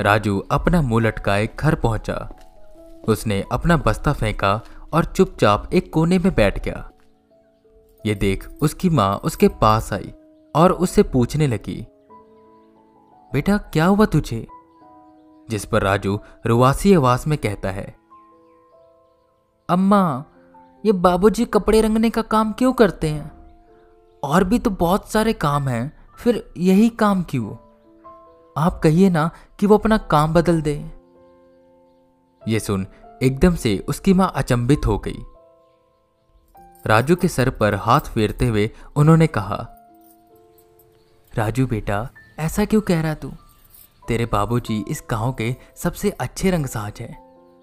राजू अपना मुँह लटकाए घर पहुँचा। उसने अपना बस्ता फेंका और चुपचाप एक कोने में बैठ गया। ये देख उसकी माँ उसके पास आई और उससे पूछने लगी, बेटा, क्या हुआ तुझे? जिस पर राजू रुवासी आवाज़ में कहता है, अम्मा, ये बाबूजी कपड़े रंगने का काम क्यों करते हैं? और भी तो बहुत सारे काम हैं, फिर यही काम क्यों? आप कहिए ना कि वो अपना काम बदल दे। ये सुन, एकदम से उसकी माँ अचंभित हो गई। राजू के सर पर हाथ फेरते हुए उन्होंने कहा, राजू बेटा, ऐसा क्यों कह रहा तू? तेरे बाबूजी इस गाँव के सबसे अच्छे रंगसाज हैं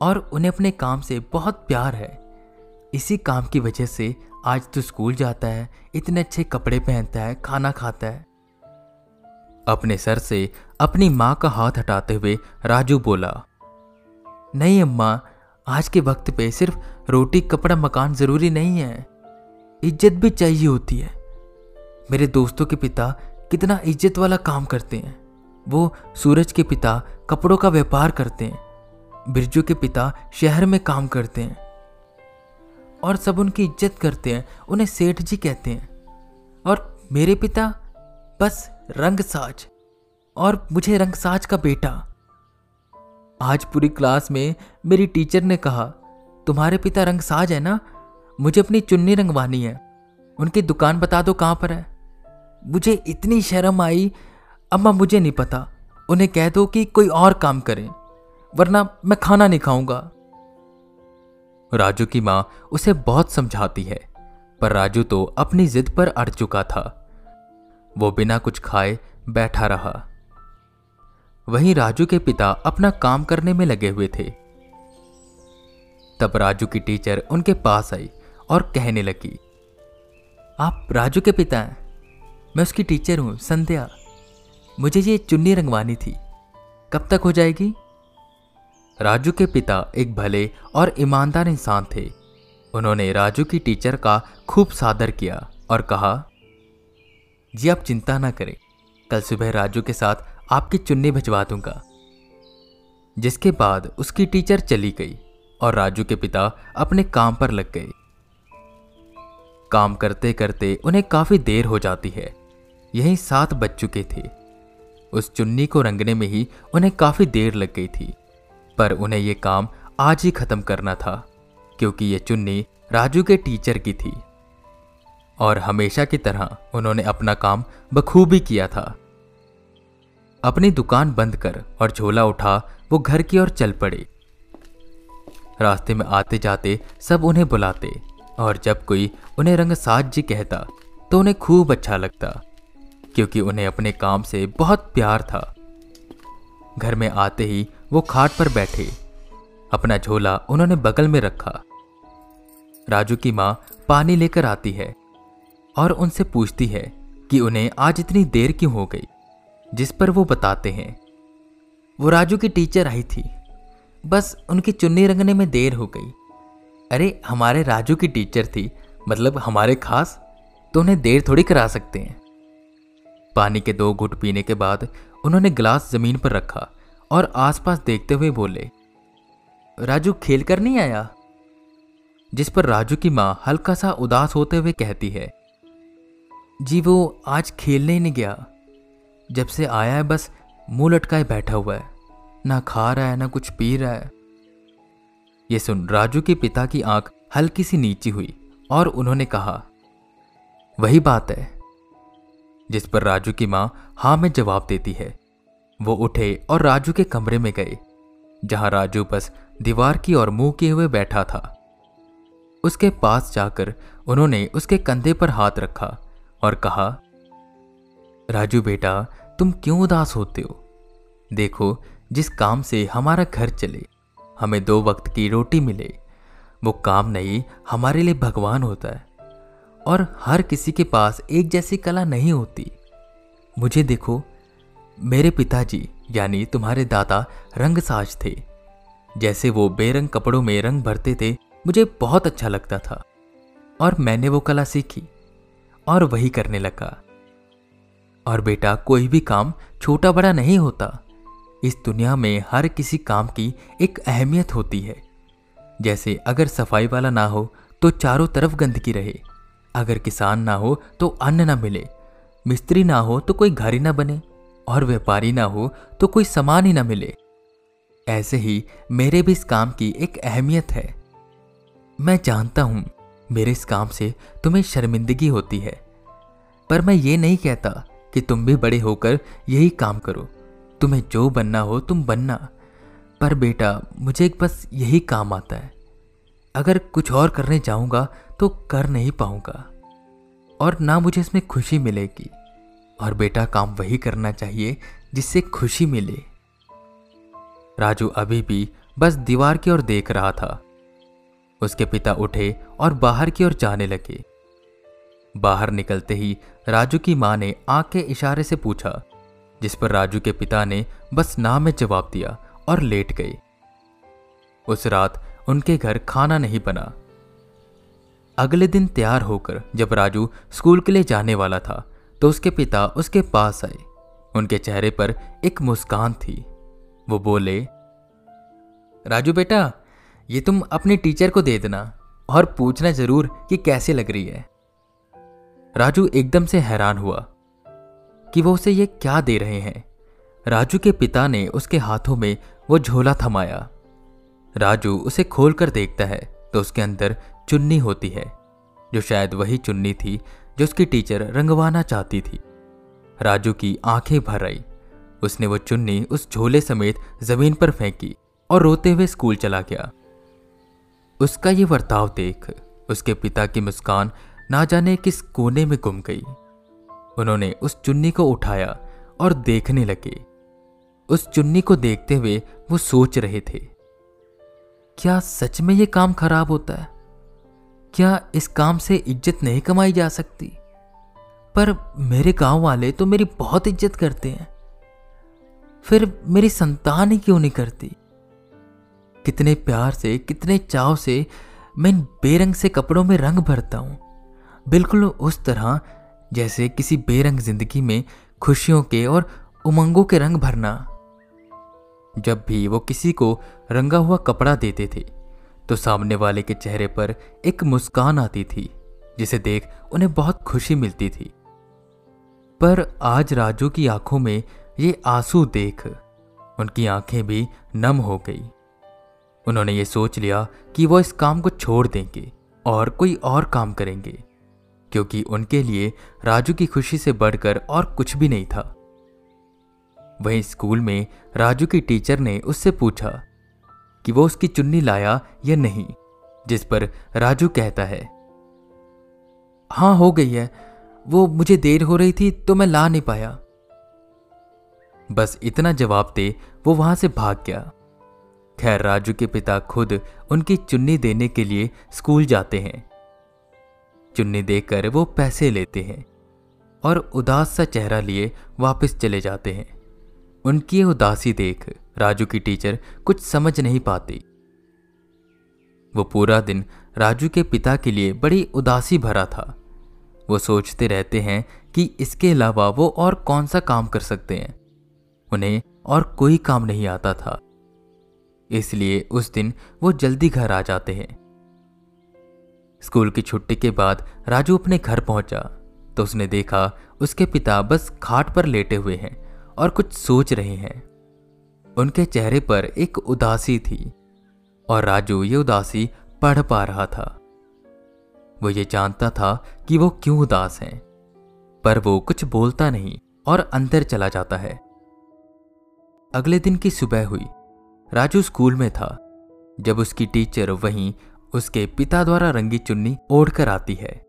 और उन्हें अपने काम से बहुत प्यार है। इसी काम की वजह से आज तू स्कूल जाता है, इतने अच्छे कपड़े पहनता है, खाना खाता है। अपने सर से अपनी माँ का हाथ हटाते हुए राजू बोला, नहीं अम्मा, आज के वक्त पे सिर्फ़ रोटी, कपड़ा, मकान ज़रूरी नहीं है। इज़्ज़त भी चाहिए होती है। मेरे दोस्तों के पिता कितना इज़्ज़त वाला काम करते हैं। वो सूरज के पिता, कपड़ों का व्यापार करते हैं। बिरजू के पिता शहर में काम करते हैं। और सब उनकी इज़्ज़त करते हैं, उन्हें सेठ जी कहते हैं। और मेरे पिता, बस रंगसाज और मुझे रंगसाज का बेटा। आज पूरी क्लास में मेरी टीचर ने कहा, तुम्हारे पिता रंगसाज है ना? मुझे अपनी चुन्नी रंगवानी है। उनकी दुकान बता दो कहाँ पर है। मुझे इतनी शर्म आई, अम्मा मुझे नहीं पता। उन्हें कह दो कि कोई और काम करें, वरना मैं खाना नहीं खाऊँगा। राजू की माँ उसे बहुत समझाती है, पर राजू तो अपनी जिद पर अड़ चुका था। वो बिना कुछ खाए बैठा रहा। वहीं राजू के पिता अपना काम करने में लगे हुए थे। तब राजू की टीचर उनके पास आई और कहने लगी, आप राजू के पिता हैं। मैं उसकी टीचर हूँ, संध्या। मुझे ये चुन्नी रंगवानी थी। कब तक हो जाएगी? राजू के पिता एक भले और ईमानदार इंसान थे। उन्होंने राजू की टीचर का खूब सादर किया और कहा जी आप चिंता ना करें। कल सुबह राजू के साथ आपकी चुन्नी भिजवा दूँगा। जिसके बाद उसकी टीचर चली गई और राजू के पिता अपने काम पर लग गए। काम करते करते उन्हें काफ़ी देर हो जाती है। यही सात बज चुके थे। उस चुन्नी को रंगने में ही उन्हें काफ़ी देर लग गई थी। पर उन्हें यह काम आज ही खत्म करना था, क्योंकि यह चुन्नी राजू के टीचर की थी। और हमेशा की तरह उन्होंने अपना काम बखूबी किया था। अपनी दुकान बंद कर और झोला उठा, वो घर की ओर चल पड़े। रास्ते में आते जाते सब उन्हें बुलाते और जब कोई उन्हें रंगसाज जी कहता तो उन्हें खूब अच्छा लगता, क्योंकि उन्हें अपने काम से बहुत प्यार था। घर में आते ही वो खाट पर बैठे। अपना झोला उन्होंने बगल में रखा। राजू की माँ पानी लेकर आती है। और उनसे पूछती है कि उन्हें आज इतनी देर क्यों हो गई? जिस पर वो बताते हैं। वो राजू की टीचर आई थी। बस उनकी चुन्नी रंगने में देर हो गई। अरे, हमारे राजू की टीचर थी मतलब हमारे खास? तो उन्हें देर थोड़ी करा सकते हैं। पानी के दो घुट पीने के बाद उन्होंने गिलास ज़मीन पर रखा और आसपास देखते हुए बोले, राजू, खेल कर नहीं आया? जिस पर राजू की माँ हल्का सा उदास होते हुए कहती है जी वो आज खेलने ही नहीं गया। जब से आया है बस मुँह लटकाए बैठा हुआ है। ना खा रहा है, ना कुछ पी रहा है। ये सुन, राजू के पिता की आँख हल्की सी नीची हुई और उन्होंने कहा, वही बात है, जिस पर राजू की माँ हाँ में जवाब देती है। वो उठे और राजू के कमरे में गए, जहाँ राजू बस दीवार की ओर मुँह किए हुए बैठा था। उसके पास जाकर उन्होंने उसके कंधे पर हाथ रखा। और कहा, राजू बेटा, तुम क्यों उदास होते हो? देखो, जिस काम से हमारा घर चले, हमें दो वक्त की रोटी मिले, वो काम नहीं हमारे लिए भगवान होता है। और हर किसी के पास एक जैसी कला नहीं होती। मुझे देखो, मेरे पिताजी, यानी तुम्हारे दादा रंगसाज थे। जैसे वो बेरंग कपड़ों में रंग भरते थे, मुझे बहुत अच्छा लगता था। और मैंने वो कला सीखी। और वही करने लगा। और बेटा, कोई भी काम छोटा बड़ा नहीं होता। इस दुनिया में हर किसी काम की एक अहमियत होती है। जैसे अगर सफ़ाई वाला ना हो तो चारों तरफ़ गंदगी रहे। अगर किसान ना हो तो अन्न ना मिले। मिस्त्री ना हो तो कोई घर ही ना बने। और व्यापारी ना हो तो कोई सामान ही ना मिले। ऐसे ही मेरे भी इस काम की एक अहमियत है। मैं जानता हूँ मेरे इस काम से तुम्हें शर्मिंदगी होती है। पर मैं ये नहीं कहता कि तुम भी बड़े होकर यही काम करो। तुम्हें जो बनना हो तुम बनना। पर बेटा, मुझे बस यही काम आता है। अगर कुछ और करने जाऊँगा तो कर नहीं पाऊँगा। और ना मुझे इसमें खुशी मिलेगी। और बेटा, काम वही करना चाहिए जिससे खुशी मिले। राजू अभी भी बस दीवार की ओर देख रहा था। उसके पिता उठे और बाहर की ओर जाने लगे। बाहर निकलते ही राजू की माँ ने आँख के इशारे से पूछा, जिस पर राजू के पिता ने बस ना में जवाब दिया और लेट गए। उस रात उनके घर खाना नहीं बना। अगले दिन तैयार होकर जब राजू स्कूल के लिए जाने वाला था तो उसके पिता उसके पास आए। उनके चेहरे पर एक मुस्कान थी। वो बोले, राजू बेटा ये तुम अपने टीचर को दे देना और पूछना ज़रूर कि कैसे लग रही है। राजू एकदम से हैरान हुआ कि वो उसे ये क्या दे रहे हैं। राजू के पिता ने उसके हाथों में वो झोला थमाया। राजू उसे खोलकर देखता है तो उसके अंदर चुन्नी होती है, जो शायद वही चुन्नी थी जो उसकी टीचर रंगवाना चाहती थी। राजू की आँखें भर आई। उसने वो चुन्नी उस झोले समेत ज़मीन पर फेंकी और रोते हुए स्कूल चला गया। उसका ये वर्ताव देख उसके पिता की मुस्कान ना जाने किस कोने में गुम गई। उन्होंने उस चुन्नी को उठाया और देखने लगे। उस चुन्नी को देखते हुए वो सोच रहे थे, क्या सच में ये काम खराब होता है? क्या इस काम से इज़्ज़त नहीं कमाई जा सकती? पर मेरे गाँव वाले तो मेरी बहुत इज़्ज़त करते हैं। फिर मेरी संतान ही क्यों नहीं करती? कितने प्यार से, कितने चाव से मैं इन बेरंग से कपड़ों में रंग भरता हूँ। बिल्कुल उस तरह, जैसे किसी बेरंग ज़िंदगी में खुशियों के और उमंगों के रंग भरना। जब भी वो किसी को रंगा हुआ कपड़ा देते थे तो सामने वाले के चेहरे पर एक मुस्कान आती थी, जिसे देख उन्हें बहुत खुशी मिलती थी। पर आज राजू की आँखों में ये आँसू देख, उनकी आँखें भी नम हो गई। उन्होंने ये सोच लिया कि वो इस काम को छोड़ देंगे और कोई और काम करेंगे, क्योंकि उनके लिए राजू की खुशी से बढ़कर और कुछ भी नहीं था। वहीं स्कूल में राजू की टीचर ने उससे पूछा कि वो उसकी चुन्नी लाया या नहीं, जिस पर राजू कहता है, हाँ, हो गई है। वो मुझे देर हो रही थी तो मैं ला नहीं पाया। बस इतना जवाब दे वो वहाँ से भाग गया। खैर, राजू के पिता खुद उनकी चुन्नी देने के लिए स्कूल जाते हैं। चुन्नी देकर वो पैसे लेते हैं और उदास सा चेहरा लिए वापस चले जाते हैं। उनकी उदासी देख राजू की टीचर कुछ समझ नहीं पाती। वो पूरा दिन राजू के पिता के लिए बड़ी उदासी भरा था। वो सोचते रहते हैं कि इसके अलावा वो और कौन सा काम कर सकते हैं। उन्हें और कोई काम नहीं आता था। इसलिए उस दिन वो जल्दी घर आ जाते हैं। स्कूल की छुट्टी के बाद राजू अपने घर पहुँचा तो उसने देखा उसके पिता बस खाट पर लेटे हुए हैं और कुछ सोच रहे हैं। उनके चेहरे पर एक उदासी थी और राजू ये उदासी पढ़ पा रहा था। वो ये जानता था कि वो क्यों उदास हैं, पर वो कुछ बोलता नहीं और अंदर चला जाता है। अगले दिन की सुबह हुई राजू स्कूल में था। जब उसकी टीचर वहीं उसके पिता द्वारा रंगी चुन्नी ओढ़कर आती है,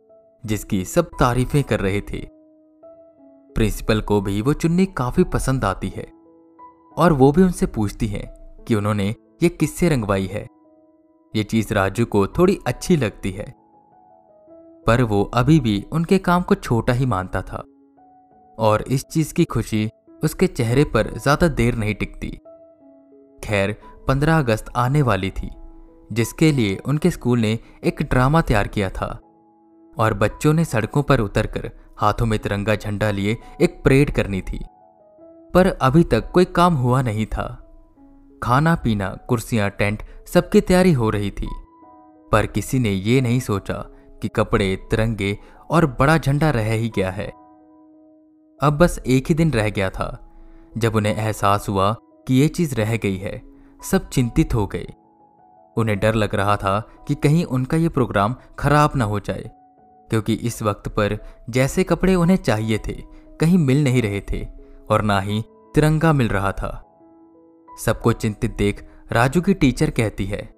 जिसकी सब तारीफें कर रहे थे। प्रिंसिपल को भी वो चुन्नी काफ़ी पसंद आती है, और वो भी उनसे पूछती है कि उन्होंने ये किससे रंगवाई है। ये चीज़ राजू को थोड़ी अच्छी लगती है, पर वो अभी भी उनके काम को छोटा ही मानता था, और इस चीज़ की खुशी उसके चेहरे पर ज़्यादा देर नहीं टिकती। खैर 15 अगस्त आने वाली थी, जिसके लिए उनके स्कूल ने एक ड्रामा तैयार किया था। और बच्चों ने सड़कों पर उतरकर हाथों में तिरंगा झंडा लिए एक परेड करनी थी। पर अभी तक कोई काम हुआ नहीं था। खाना, पीना, कुर्सियाँ, टेंट सबकी तैयारी हो रही थी। पर किसी ने ये नहीं सोचा कि कपड़े, तिरंगे और बड़ा झंडा रह ही गया है। अब बस एक ही दिन रह गया था, जब उन्हें एहसास हुआ कि ये चीज़ रह गई है। सब चिंतित हो गए। उन्हें डर लग रहा था कि कहीं उनका ये प्रोग्राम खराब ना हो जाए, क्योंकि इस वक्त पर जैसे कपड़े उन्हें चाहिए थे, कहीं मिल नहीं रहे थे और ना ही तिरंगा मिल रहा था। सबको चिंतित देख राजू की टीचर कहती है,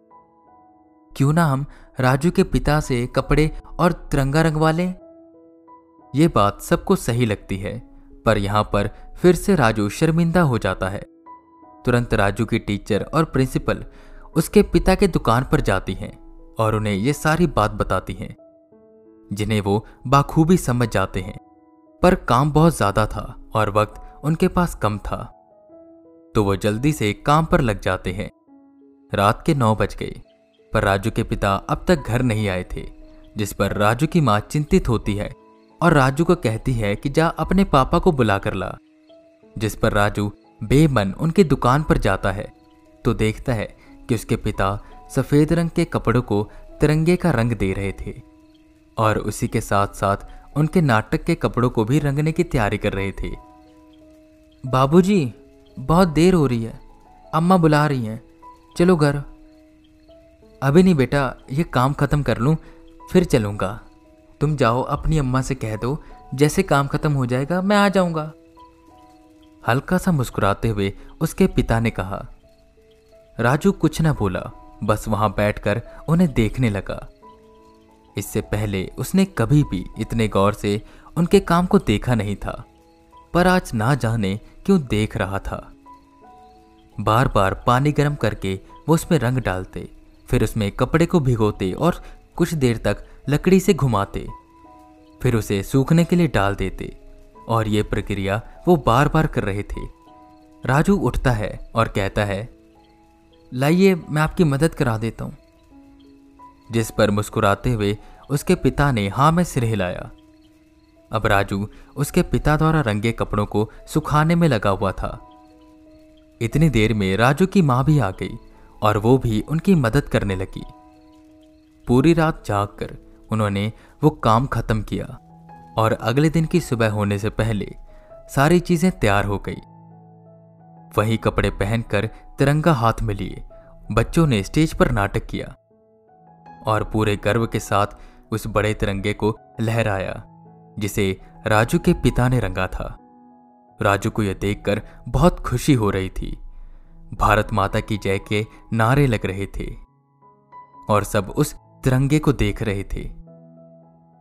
क्यों ना हम राजू के पिता से कपड़े और तिरंगा रंगवा लें? ये बात सबको सही लगती है, पर यहाँ पर फिर से राजू शर्मिंदा हो जाता है। तुरंत राजू की टीचर और प्रिंसिपल उसके पिता के दुकान पर जाती हैं और उन्हें ये सारी बात बताती हैं, जिन्हें वो बाखूबी समझ जाते हैं। पर काम बहुत ज़्यादा था और वक्त उनके पास कम था। तो वो जल्दी से काम पर लग जाते हैं। रात के नौ बज गए, पर राजू के पिता अब तक घर नहीं आए थे, जिस पर राजू की माँ चिंतित होती है और राजू को कहती है कि जा अपने पापा को बुला कर ला, जिस पर राजू बेमन उनकी दुकान पर जाता है तो देखता है कि उसके पिता सफ़ेद रंग के कपड़ों को तिरंगे का रंग दे रहे थे और उसी के साथ साथ उनके नाटक के कपड़ों को भी रंगने की तैयारी कर रहे थे। बाबूजी, बहुत देर हो रही है अम्मा बुला रही हैं चलो घर। अभी नहीं बेटा ये काम खत्म कर लूँ फिर चलूँगा। तुम जाओ अपनी अम्मा से कह दो जैसे काम खत्म हो जाएगा मैं आ जाऊँगा। हल्का सा मुस्कुराते हुए उसके पिता ने कहा, राजू कुछ न बोला, बस वहाँ बैठकर उन्हें देखने लगा। इससे पहले उसने कभी भी इतने गौर से उनके काम को देखा नहीं था, पर आज ना जाने क्यों देख रहा था। बार बार पानी गर्म करके वो उसमें रंग डालते, फिर उसमें कपड़े को भिगोते और कुछ देर तक लकड़ी से घुमाते, फिर उसे सूखने के लिए डाल देते। और ये प्रक्रिया वो बार बार कर रहे थे। राजू उठता है और कहता है, लाइए, मैं आपकी मदद करा देता हूँ। जिस पर मुस्कुराते हुए उसके पिता ने हाँ में सिर हिलाया। अब राजू उसके पिता द्वारा रंगे कपड़ों को सुखाने में लगा हुआ था। इतनी देर में राजू की माँ भी आ गई और वो भी उनकी मदद करने लगी। पूरी रात जाग कर उन्होंने वो काम खत्म किया। और अगले दिन की सुबह होने से पहले सारी चीज़ें तैयार हो गई। वही कपड़े पहनकर तिरंगा हाथ में लिए, बच्चों ने स्टेज पर नाटक किया और पूरे गर्व के साथ उस बड़े तिरंगे को लहराया, जिसे राजू के पिता ने रंगा था। राजू को यह देखकर बहुत खुशी हो रही थी। भारत माता की जय के नारे लग रहे थे और सब उस तिरंगे को देख रहे थे।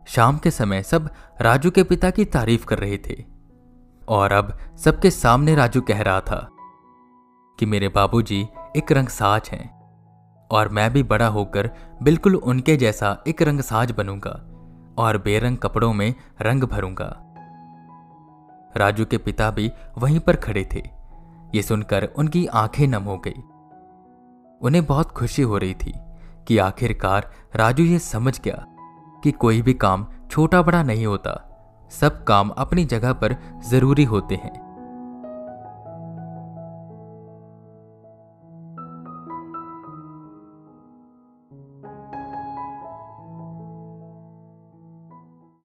शाम के समय सब राजू के पिता की तारीफ़ कर रहे थे। और अब सबके सामने राजू कह रहा था कि मेरे बाबूजी एक रंगसाज हैं और मैं भी बड़ा होकर बिल्कुल उनके जैसा एक रंगसाज बनूँगा और बेरंग कपड़ों में रंग भरूँगा। राजू के पिता भी वहीं पर खड़े थे। ये सुनकर उनकी आँखें नम हो गई। उन्हें बहुत खुशी हो रही थी कि आखिरकार राजू ये समझ गया कि कोई भी काम छोटा बड़ा नहीं होता। सब काम अपनी जगह पर ज़रूरी होते हैं।